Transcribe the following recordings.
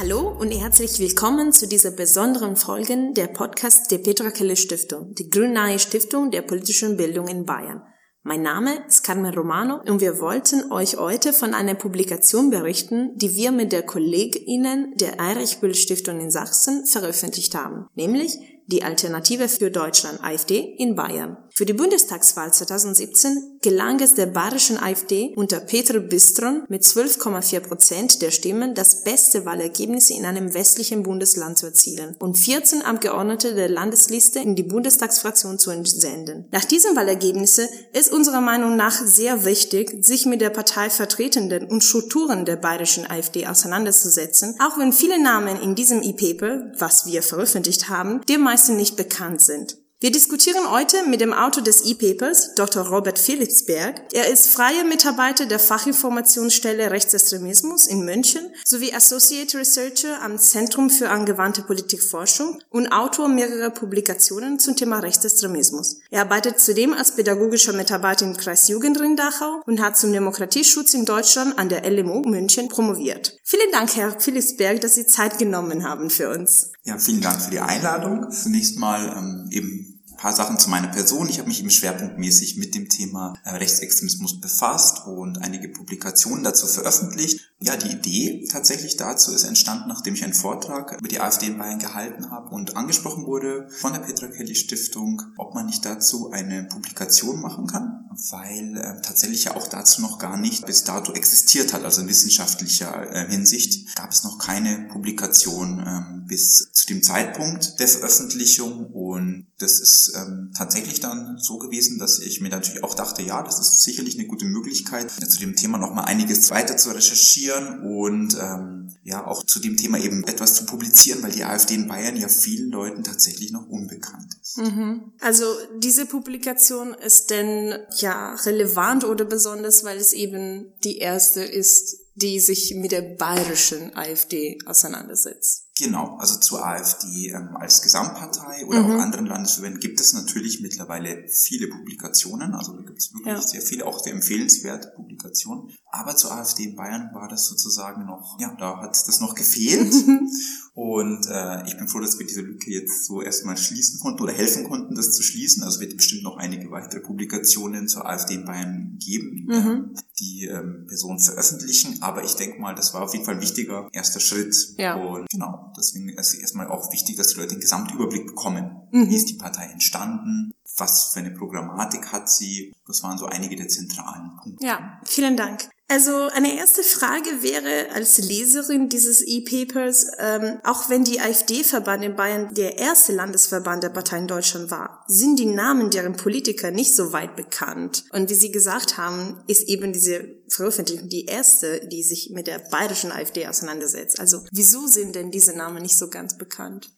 Hallo und herzlich willkommen zu dieser besonderen Folge der Podcast der Petra Kelle Stiftung, die grünnahe Stiftung der politischen Bildung in Bayern. Mein Name ist Carmen Romano und wir wollten euch heute von einer Publikation berichten, die wir mit der KollegInnen der Erich-Böll Stiftung in Sachsen veröffentlicht haben, nämlich die Alternative für Deutschland AfD in Bayern. Für die Bundestagswahl 2017 gelang es der bayerischen AfD unter Peter Bistron mit 12,4 Prozent der Stimmen das beste Wahlergebnis in einem westlichen Bundesland zu erzielen und 14 Abgeordnete der Landesliste in die Bundestagsfraktion zu entsenden. Nach diesen Wahlergebnissen ist unserer Meinung nach sehr wichtig, sich mit der Partei vertretenden und Strukturen der bayerischen AfD auseinanderzusetzen, auch wenn viele Namen in diesem E-Paper, was wir veröffentlicht haben, meisten nicht bekannt sind. Wir diskutieren heute mit dem Autor des E-Papers, Dr. Robert Philipsberg. Er ist freier Mitarbeiter der Fachinformationsstelle Rechtsextremismus in München sowie Associate Researcher am Zentrum für angewandte Politikforschung und Autor mehrerer Publikationen zum Thema Rechtsextremismus. Er arbeitet zudem als pädagogischer Mitarbeiter im Kreis Jugendring Dachau und hat zum Demokratieschutz in Deutschland an der LMU München promoviert. Vielen Dank, Herr Philipsberg, dass Sie Zeit genommen haben für uns. Ja, vielen Dank für die Einladung. Zunächst mal ähm, eben paar Sachen zu meiner Person. Ich habe mich eben schwerpunktmäßig mit dem Thema äh, Rechtsextremismus befasst und einige Publikationen dazu veröffentlicht. Ja, die Idee tatsächlich dazu ist entstanden, nachdem ich einen Vortrag über die AfD in Bayern gehalten habe und angesprochen wurde von der Petra Kelly Stiftung, ob man nicht dazu eine Publikation machen kann, weil äh, tatsächlich ja auch dazu noch gar nicht bis dato existiert hat. Also in wissenschaftlicher äh, Hinsicht gab es noch keine Publikation ähm, bis zu dem Zeitpunkt der Veröffentlichung und das ist ähm, tatsächlich dann so gewesen, dass ich mir natürlich auch dachte, ja, das ist sicherlich eine gute Möglichkeit, zu dem Thema nochmal einiges weiter zu recherchieren recherchieren und ähm, ja auch zu dem Thema eben etwas zu publizieren, weil die AfD in Bayern ja vielen Leuten tatsächlich noch unbekannt ist. Mhm. Also diese Publikation ist denn ja relevant oder besonders, weil es eben die erste ist, die sich mit der bayerischen AfD auseinandersetzt. Genau, also zur AfD ähm, als Gesamtpartei oder mhm. auch anderen Landesverbänden gibt es natürlich mittlerweile viele Publikationen. Also da gibt es wirklich ja. sehr viele, auch sehr empfehlenswerte Publikationen. Aber zur AfD in Bayern war das sozusagen noch, ja, da hat das noch gefehlt. Und äh, ich bin froh, dass wir diese Lücke jetzt so erstmal schließen konnten oder helfen konnten, das zu schließen. Also es wird bestimmt noch einige weitere Publikationen zur AfD in Bayern geben, mhm. ähm, die ähm, Personen veröffentlichen. Aber ich denke mal, das war auf jeden Fall ein wichtiger erster Schritt. Ja. Und genau, deswegen ist es erstmal auch wichtig, dass die Leute den Gesamtüberblick bekommen. Mhm. Wie ist die Partei entstanden? Was für eine Programmatik hat sie? Das waren so einige der zentralen Punkte. Ja, vielen Dank. Also eine erste Frage wäre als Leserin dieses E-Papers, ähm, auch wenn die AfD-Verband in Bayern der erste Landesverband der Partei in Deutschland war, sind die Namen deren Politiker nicht so weit bekannt. Und wie Sie gesagt haben, ist eben diese Veröffentlichung die erste, die sich mit der bayerischen AfD auseinandersetzt. Also wieso sind denn diese Namen nicht so ganz bekannt?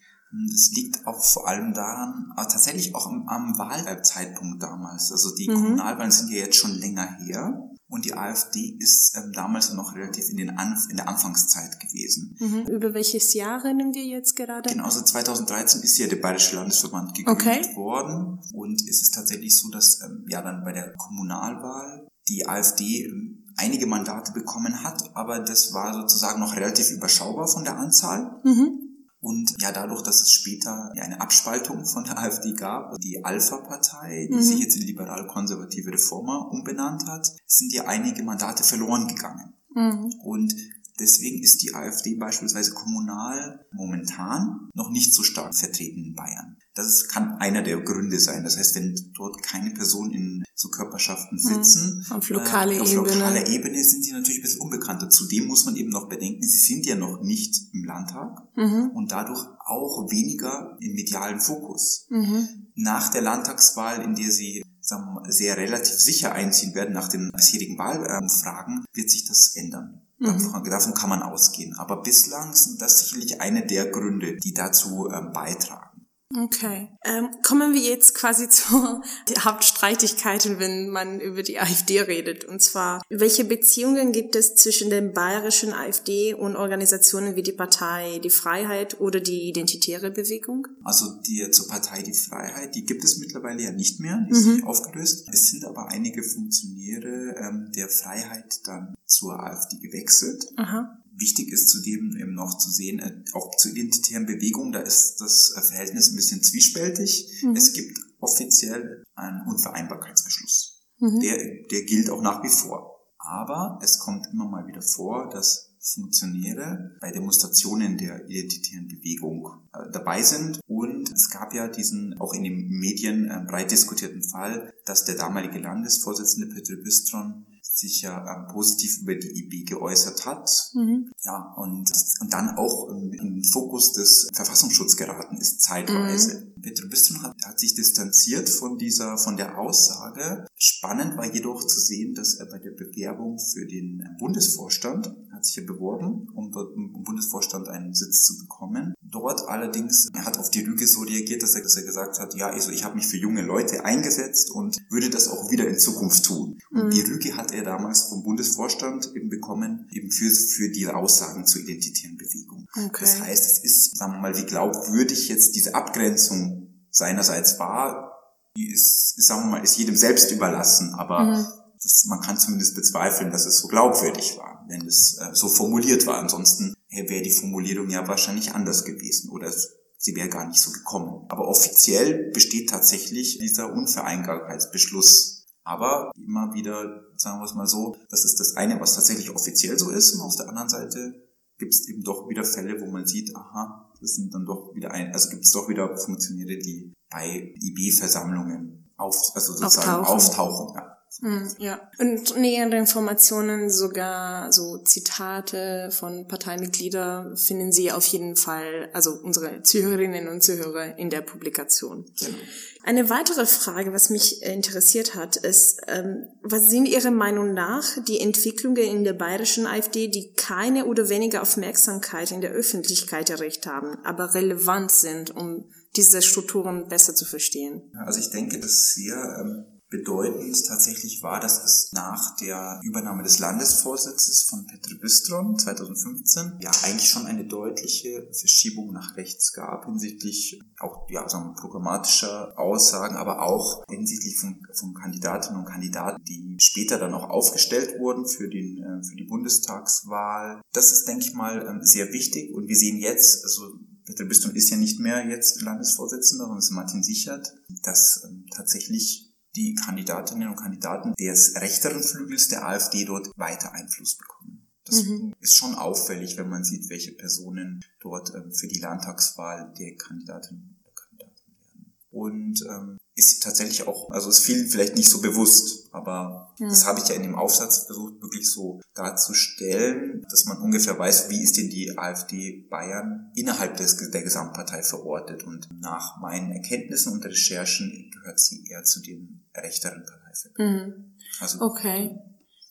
Das liegt auch vor allem daran, aber tatsächlich auch am, am Wahlzeitpunkt damals. Also die mhm. Kommunalwahlen sind ja jetzt schon länger her. Und die AfD ist ähm, damals noch relativ in, den Anf in der Anfangszeit gewesen. Mhm. Über welches Jahr rennen wir jetzt gerade? Genau, also 2013 ist ja der Bayerische Landesverband gegründet okay. worden. Und es ist tatsächlich so, dass ähm, ja dann bei der Kommunalwahl die AfD ähm, einige Mandate bekommen hat, aber das war sozusagen noch relativ überschaubar von der Anzahl. Mhm. Und ja, dadurch, dass es später eine Abspaltung von der AfD gab, die Alpha-Partei, die mhm. sich jetzt in liberal-konservative Reformer umbenannt hat, sind ja einige Mandate verloren gegangen. Mhm. Und deswegen ist die AfD beispielsweise kommunal momentan noch nicht so stark vertreten in Bayern. Das kann einer der Gründe sein. Das heißt, wenn dort keine Personen in so Körperschaften hm, sitzen, auf lokaler äh, auf Ebene. lokaler Ebene sind sie natürlich ein bisschen unbekannter. Zudem muss man eben noch bedenken, sie sind ja noch nicht im Landtag mhm. und dadurch auch weniger im medialen Fokus. Mhm. Nach der Landtagswahl, in der sie sagen wir, sehr relativ sicher einziehen werden nach den bisherigen Wahlumfragen, wird sich das ändern. Mhm. Davon kann man ausgehen. Aber bislang sind das sicherlich eine der Gründe, die dazu ähm, beitragen. Okay. Ähm, kommen wir jetzt quasi zur Hauptstreitigkeiten, wenn man über die AfD redet. Und zwar, welche Beziehungen gibt es zwischen der bayerischen AfD und Organisationen wie die Partei Die Freiheit oder die Identitäre Bewegung? Also die zur Partei Die Freiheit, die gibt es mittlerweile ja nicht mehr, die ist mhm. aufgelöst. Es sind aber einige Funktionäre ähm, der Freiheit dann zur AfD gewechselt. Aha. Wichtig ist zudem eben noch zu sehen, äh, auch zu identitären Bewegungen, da ist das äh, Verhältnis ein bisschen zwiespältig. Mhm. Es gibt offiziell einen Unvereinbarkeitsbeschluss. Mhm. Der, der gilt auch nach wie vor. Aber es kommt immer mal wieder vor, dass Funktionäre bei Demonstrationen der identitären Bewegung äh, dabei sind. Und es gab ja diesen auch in den Medien äh, breit diskutierten Fall, dass der damalige Landesvorsitzende Petr Bistron sich ja ähm, positiv über die IB geäußert hat. Mhm. Ja, und, und dann auch im, im Fokus des Verfassungsschutzes geraten ist, zeitweise. Mhm. Petro Bistron hat, hat sich distanziert von dieser, von der Aussage. Spannend war jedoch zu sehen, dass er bei der Bewerbung für den Bundesvorstand, hat sich ja beworben, um dort im Bundesvorstand einen Sitz zu bekommen. Dort allerdings, er hat auf die Rüge so reagiert, dass er, dass er gesagt hat, ja, also ich habe mich für junge Leute eingesetzt und würde das auch wieder in Zukunft tun. Und mhm. die Rüge hat er damals vom Bundesvorstand eben bekommen, eben für, für die Aussagen zur identitären Bewegung. Okay. Das heißt, es ist, sagen wir mal, wie glaubwürdig jetzt diese Abgrenzung seinerseits war, die ist, ist sagen wir mal, ist jedem selbst überlassen, aber mhm. das, man kann zumindest bezweifeln, dass es so glaubwürdig war, wenn es äh, so formuliert war. Ansonsten wäre die Formulierung ja wahrscheinlich anders gewesen oder sie wäre gar nicht so gekommen. Aber offiziell besteht tatsächlich dieser Unvereinbarkeitsbeschluss aber immer wieder, sagen wir es mal so, das ist das eine, was tatsächlich offiziell so ist. Und auf der anderen Seite gibt es eben doch wieder Fälle, wo man sieht, aha, das sind dann doch wieder ein, also gibt es doch wieder Funktionäre, die bei IB-Versammlungen auf, also sozusagen auftauchen. auftauchen ja. Hm, ja. Und nähere Informationen, sogar so Zitate von Parteimitgliedern finden Sie auf jeden Fall, also unsere Zuhörerinnen und Zuhörer in der Publikation. Genau. Eine weitere Frage, was mich interessiert hat, ist, ähm, was sind Ihrer Meinung nach die Entwicklungen in der bayerischen AfD, die keine oder weniger Aufmerksamkeit in der Öffentlichkeit erreicht haben, aber relevant sind, um diese Strukturen besser zu verstehen? Also ich denke, dass sehr ähm, bedeutend tatsächlich war, dass es nach der Übernahme des Landesvorsitzes von Petr Bistron 2015 ja eigentlich schon eine deutliche Verschiebung nach rechts gab hinsichtlich auch ja sagen wir, programmatischer Aussagen, aber auch hinsichtlich von, von Kandidatinnen und Kandidaten, die später dann auch aufgestellt wurden für den äh, für die Bundestagswahl. Das ist denke ich mal ähm, sehr wichtig und wir sehen jetzt also Peter Bistron ist ja nicht mehr jetzt Landesvorsitzender, sondern ist Martin Sichert, dass ähm, tatsächlich die Kandidatinnen und Kandidaten des rechteren Flügels der AfD dort weiter Einfluss bekommen. Das mhm. ist schon auffällig, wenn man sieht, welche Personen dort ähm, für die Landtagswahl der Kandidatinnen. Und ähm, ist tatsächlich auch, also ist vielen vielleicht nicht so bewusst, aber ja. das habe ich ja in dem Aufsatz versucht, wirklich so darzustellen, dass man ungefähr weiß, wie ist denn die AfD Bayern innerhalb des, der Gesamtpartei verortet. Und nach meinen Erkenntnissen und Recherchen gehört sie eher zu den rechteren Parteiverbänden. Mhm. Also, okay.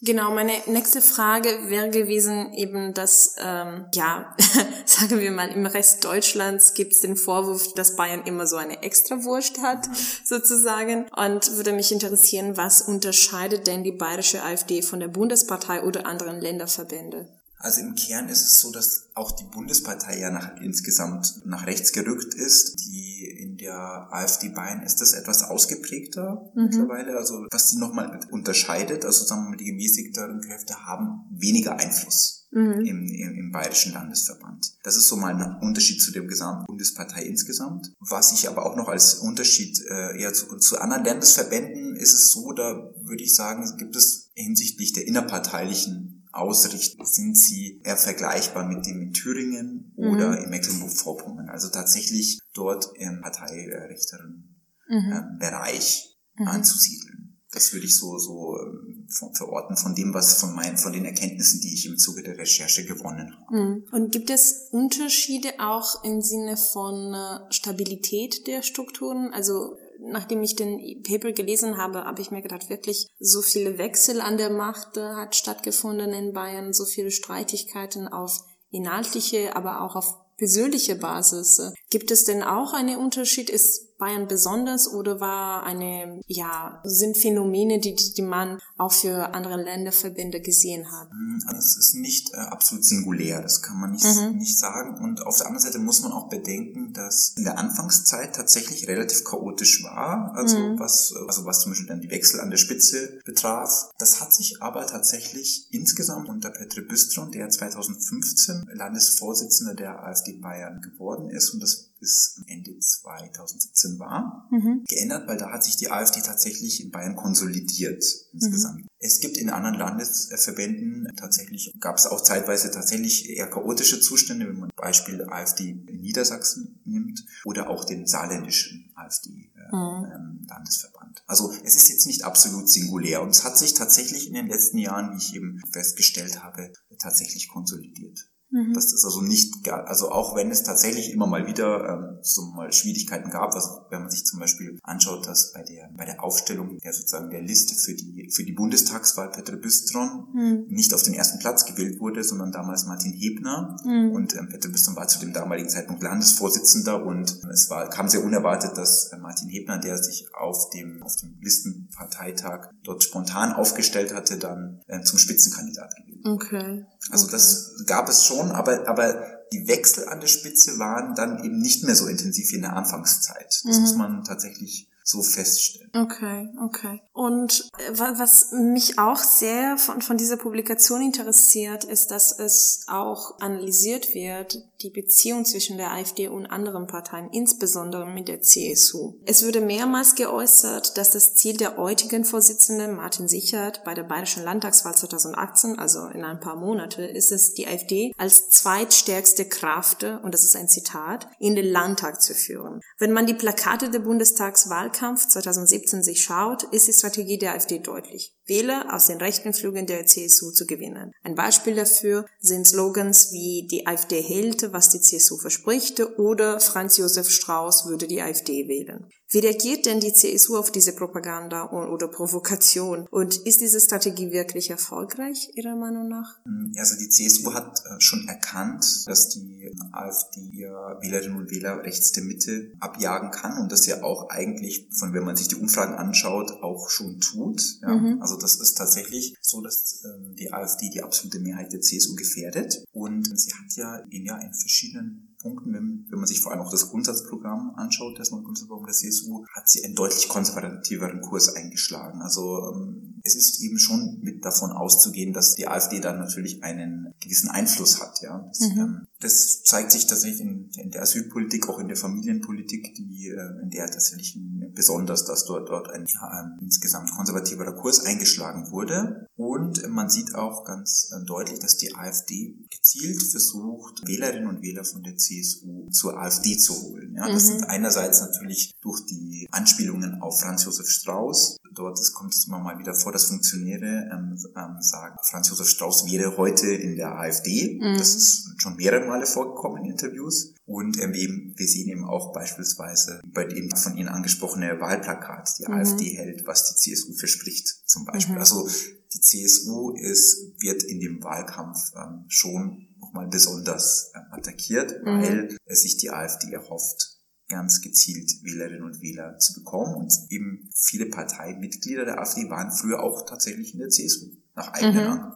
Genau, meine nächste Frage wäre gewesen eben, dass, ähm, ja, sagen wir mal, im Rest Deutschlands gibt es den Vorwurf, dass Bayern immer so eine Extrawurst hat, mhm. sozusagen. Und würde mich interessieren, was unterscheidet denn die bayerische AfD von der Bundespartei oder anderen Länderverbände? Also im Kern ist es so, dass auch die Bundespartei ja nach, insgesamt nach rechts gerückt ist. Die in der AfD Bayern ist das etwas ausgeprägter mhm. mittlerweile. Also was die nochmal unterscheidet, also sagen wir mal, die gemäßigteren Kräfte haben weniger Einfluss. Mhm. Im, im, im bayerischen Landesverband. Das ist so mal ein Unterschied zu der gesamten Bundespartei insgesamt. Was ich aber auch noch als Unterschied äh, eher zu, zu anderen Landesverbänden ist es so, da würde ich sagen, gibt es hinsichtlich der innerparteilichen ausrichten, sind sie eher vergleichbar mit dem in Thüringen mhm. oder in Mecklenburg-Vorpommern. Also tatsächlich dort im parteirechteren mhm. äh, Bereich mhm. anzusiedeln. Das würde ich so, so ähm, verorten von dem, was von meinen, von den Erkenntnissen, die ich im Zuge der Recherche gewonnen habe. Mhm. Und gibt es Unterschiede auch im Sinne von äh, Stabilität der Strukturen? Also nachdem ich den Paper gelesen habe, habe ich mir gedacht, wirklich so viele Wechsel an der Macht äh, hat stattgefunden in Bayern, so viele Streitigkeiten auf inhaltliche, aber auch auf persönliche Basis. Gibt es denn auch einen Unterschied? Ist Bayern besonders oder war eine, ja, sind Phänomene, die, die man auch für andere Länderverbände gesehen hat? Hm, also es ist nicht äh, absolut singulär, das kann man nicht, mhm. nicht sagen. Und auf der anderen Seite muss man auch bedenken, dass in der Anfangszeit tatsächlich relativ chaotisch war, also mhm. was, also was zum Beispiel dann die Wechsel an der Spitze betraf. Das hat sich aber tatsächlich insgesamt unter Petre Büstron, der 2015 Landesvorsitzender der AfD Bayern geworden ist und das bis Ende 2017 war, mhm. geändert, weil da hat sich die AfD tatsächlich in Bayern konsolidiert insgesamt. Mhm. Es gibt in anderen Landesverbänden tatsächlich, gab es auch zeitweise tatsächlich eher chaotische Zustände, wenn man Beispiel AfD in Niedersachsen nimmt oder auch den saarländischen AfD äh, mhm. ähm, Landesverband. Also es ist jetzt nicht absolut singulär und es hat sich tatsächlich in den letzten Jahren, wie ich eben festgestellt habe, tatsächlich konsolidiert. Mhm. Das ist also nicht, also auch wenn es tatsächlich immer mal wieder ähm, so mal Schwierigkeiten gab, also wenn man sich zum Beispiel anschaut, dass bei der bei der Aufstellung der sozusagen der Liste für die für die Bundestagswahl Petre Büstron mhm. nicht auf den ersten Platz gewählt wurde, sondern damals Martin Hebner mhm. und ähm, Petre Büstron war zu dem damaligen Zeitpunkt Landesvorsitzender und es war kam sehr unerwartet, dass äh, Martin Hebner, der sich auf dem auf dem Listenparteitag dort spontan aufgestellt hatte, dann äh, zum Spitzenkandidat gewählt. Okay. Also okay. das gab es schon, aber, aber die Wechsel an der Spitze waren dann eben nicht mehr so intensiv wie in der Anfangszeit. Das mhm. muss man tatsächlich so feststellen. Okay, okay. Und äh, was mich auch sehr von, von dieser Publikation interessiert, ist, dass es auch analysiert wird, die Beziehung zwischen der AfD und anderen Parteien, insbesondere mit der CSU. Es wurde mehrmals geäußert, dass das Ziel der heutigen Vorsitzenden Martin Sichert bei der Bayerischen Landtagswahl 2018, also in ein paar Monate, ist es, die AfD als zweitstärkste Kraft, und das ist ein Zitat, in den Landtag zu führen. Wenn man die Plakate der Bundestagswahlkampf 2017 sich schaut, ist die Strategie der AfD deutlich. Wähler aus den rechten Flügeln der CSU zu gewinnen. Ein Beispiel dafür sind Slogans wie die AfD hält, was die CSU verspricht oder Franz Josef Strauß würde die AfD wählen. Wie reagiert denn die CSU auf diese Propaganda oder Provokation? Und ist diese Strategie wirklich erfolgreich, Ihrer Meinung nach? Also die CSU hat äh, schon erkannt, dass die AfD ihr Wählerinnen und Wähler rechts der Mitte abjagen kann und das ja auch eigentlich, von wenn man sich die Umfragen anschaut, auch schon tut. Ja? Mhm. Also das ist tatsächlich so, dass ähm, die AfD die absolute Mehrheit der CSU gefährdet und sie hat ja in, ja in verschiedenen Punkten, wenn, wenn man sich vor allem auch das Grundsatzprogramm anschaut, das neue Grundsatzprogramm der CSU, hat sie einen deutlich konservativeren Kurs eingeschlagen. Also ähm, es ist eben schon mit davon auszugehen, dass die AfD dann natürlich einen gewissen Einfluss hat. Ja, das, mhm. ähm, das zeigt sich tatsächlich in, in, der Asylpolitik, auch in der Familienpolitik, die äh, in der tatsächlich besonders, dass dort dort ein ein insgesamt konservativerer Kurs eingeschlagen wurde. Und man sieht auch ganz äh, deutlich, dass die AfD gezielt versucht, Wählerinnen und Wähler von der CSU zur AfD zu holen. Ja, das mhm. sind einerseits natürlich durch die Anspielungen auf Franz Josef Strauß. Dort es kommt es immer mal wieder vor, dass Funktionäre ähm, ähm, sagen, Franz Josef Strauß wäre heute in der AfD. Mhm. Das ist schon mehrere Male vorgekommen in Interviews. Und ähm, eben, wir sehen eben auch beispielsweise bei dem von Ihnen angesprochene Wahlplakat, die mhm. AfD hält, was die CSU verspricht, zum Beispiel. Mhm. Also die CSU ist, wird in dem Wahlkampf ähm, schon nochmal besonders äh, attackiert, mhm. weil sich die AfD erhofft, ganz gezielt Wählerinnen und Wähler zu bekommen. Und eben viele Parteimitglieder der AfD waren früher auch tatsächlich in der CSU, nach eigenen mhm.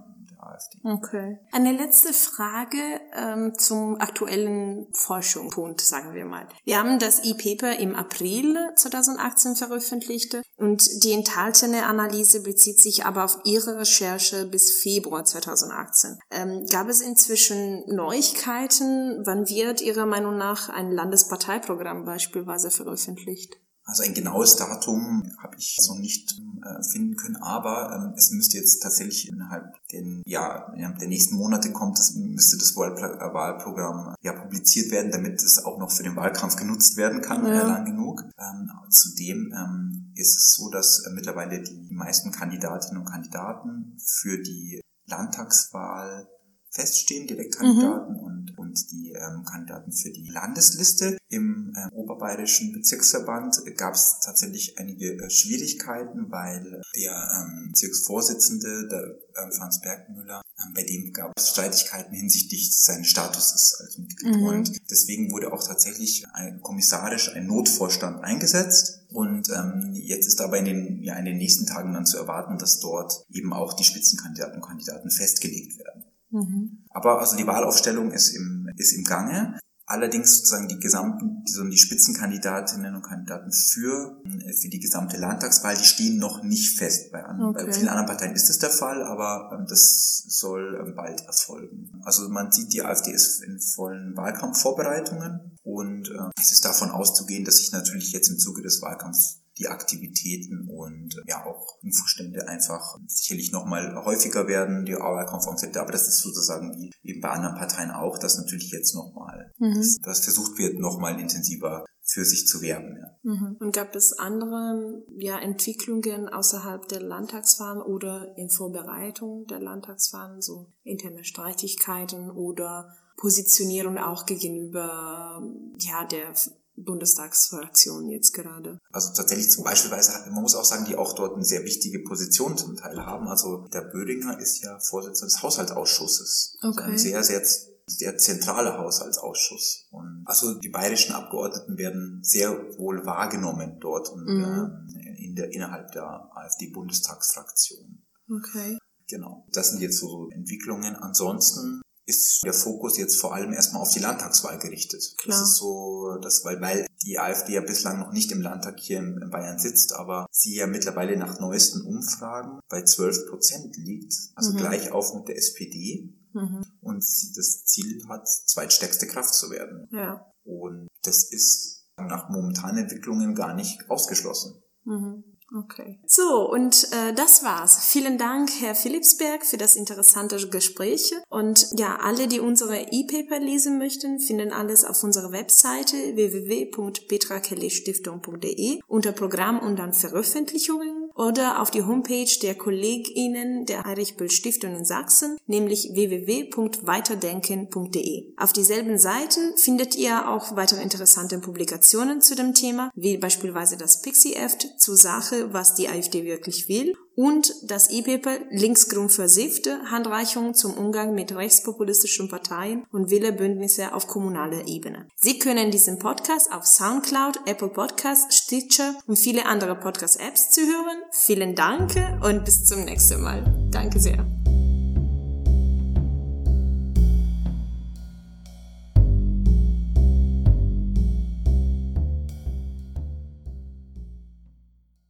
AfD. Okay. Eine letzte Frage ähm, zum aktuellen Forschungspunkt, sagen wir mal. Wir haben das E-Paper im April 2018 veröffentlicht und die enthaltene Analyse bezieht sich aber auf Ihre Recherche bis Februar 2018. Ähm, gab es inzwischen Neuigkeiten? Wann wird Ihrer Meinung nach ein Landesparteiprogramm beispielsweise veröffentlicht? Also ein genaues Datum habe ich so nicht äh, finden können, aber ähm, es müsste jetzt tatsächlich innerhalb den, ja, innerhalb der nächsten Monate kommt, das müsste das äh, Wahlprogramm ja publiziert werden, damit es auch noch für den Wahlkampf genutzt werden kann, ja. lang genug. Ähm, zudem ähm, ist es so, dass äh, mittlerweile die meisten Kandidatinnen und Kandidaten für die Landtagswahl feststehen, Direktkandidaten mhm. und und, und die ähm, Kandidaten für die Landesliste. Im äh, Oberbayerischen Bezirksverband gab es tatsächlich einige äh, Schwierigkeiten, weil der ähm, Bezirksvorsitzende, der äh, Franz Bergmüller, ähm, bei dem gab es Streitigkeiten hinsichtlich seines Statuses als Mitglied. Mhm. Und deswegen wurde auch tatsächlich ein kommissarisch ein Notvorstand eingesetzt. Und ähm, jetzt ist dabei in den, ja, in den nächsten Tagen dann zu erwarten, dass dort eben auch die Spitzenkandidaten und Kandidaten festgelegt werden. Mhm. Aber also die Wahlaufstellung ist im, ist im Gange. Allerdings sozusagen die gesamten, die, die Spitzenkandidatinnen und Kandidaten für, für die gesamte Landtagswahl, die stehen noch nicht fest. Bei, an, okay. bei vielen anderen Parteien ist das der Fall, aber ähm, das soll ähm, bald erfolgen. Also man sieht, die AfD ist in vollen Wahlkampfvorbereitungen und äh, es ist davon auszugehen, dass sich natürlich jetzt im Zuge des Wahlkampfs die Aktivitäten und ja auch Infostände einfach sicherlich nochmal häufiger werden, die Wahlkampfaufsätze, aber das ist sozusagen wie eben bei anderen Parteien auch, dass natürlich jetzt nochmal, mhm. das, das versucht wird, nochmal intensiver für sich zu werben. Ja. Mhm. Und gab es andere ja, Entwicklungen außerhalb der Landtagswahlen oder in Vorbereitung der Landtagswahlen, so interne Streitigkeiten oder Positionierung auch gegenüber ja, der Bundestagsfraktion jetzt gerade? Also tatsächlich zum Beispiel, man muss auch sagen, die auch dort eine sehr wichtige Position zum Teil haben. Also der Böhringer ist ja Vorsitzender des Haushaltsausschusses. Okay. Also ein sehr, sehr der zentrale Haushaltsausschuss. Und also die bayerischen Abgeordneten werden sehr wohl wahrgenommen dort und mhm. äh, in der, innerhalb der AfD-Bundestagsfraktion. Okay. Genau. Das sind jetzt so Entwicklungen. Ansonsten ist der Fokus jetzt vor allem erstmal auf die Landtagswahl gerichtet. Klar. Das ist so, das, weil, weil die AfD ja bislang noch nicht im Landtag hier in Bayern sitzt, aber sie ja mittlerweile nach neuesten Umfragen bei 12 Prozent liegt, also mhm. gleich auf mit der SPD. Mhm. Und sie das Ziel hat, zweitstärkste Kraft zu werden. Ja. Und das ist nach momentanen Entwicklungen gar nicht ausgeschlossen. Mhm. Okay. So, und äh, das war's. Vielen Dank, Herr Philipsberg, für das interessante Gespräch. Und ja, alle, die unsere E-Paper lesen möchten, finden alles auf unserer Webseite www.petrakellestiftung.de unter Programm und dann Veröffentlichungen oder auf die Homepage der KollegInnen der Heinrich Böll Stiftung in Sachsen, nämlich www.weiterdenken.de. Auf dieselben Seiten findet ihr auch weitere interessante Publikationen zu dem Thema, wie beispielsweise das Pixie-Heft zur Sache, was die AfD wirklich will und das E-Paper Linksgrund versiffte Handreichungen zum Umgang mit rechtspopulistischen Parteien und Wählerbündnisse auf kommunaler Ebene. Sie können diesen Podcast auf Soundcloud, Apple Podcasts, Stitcher und viele andere Podcast-Apps zu hören. Vielen Dank und bis zum nächsten Mal. Danke sehr.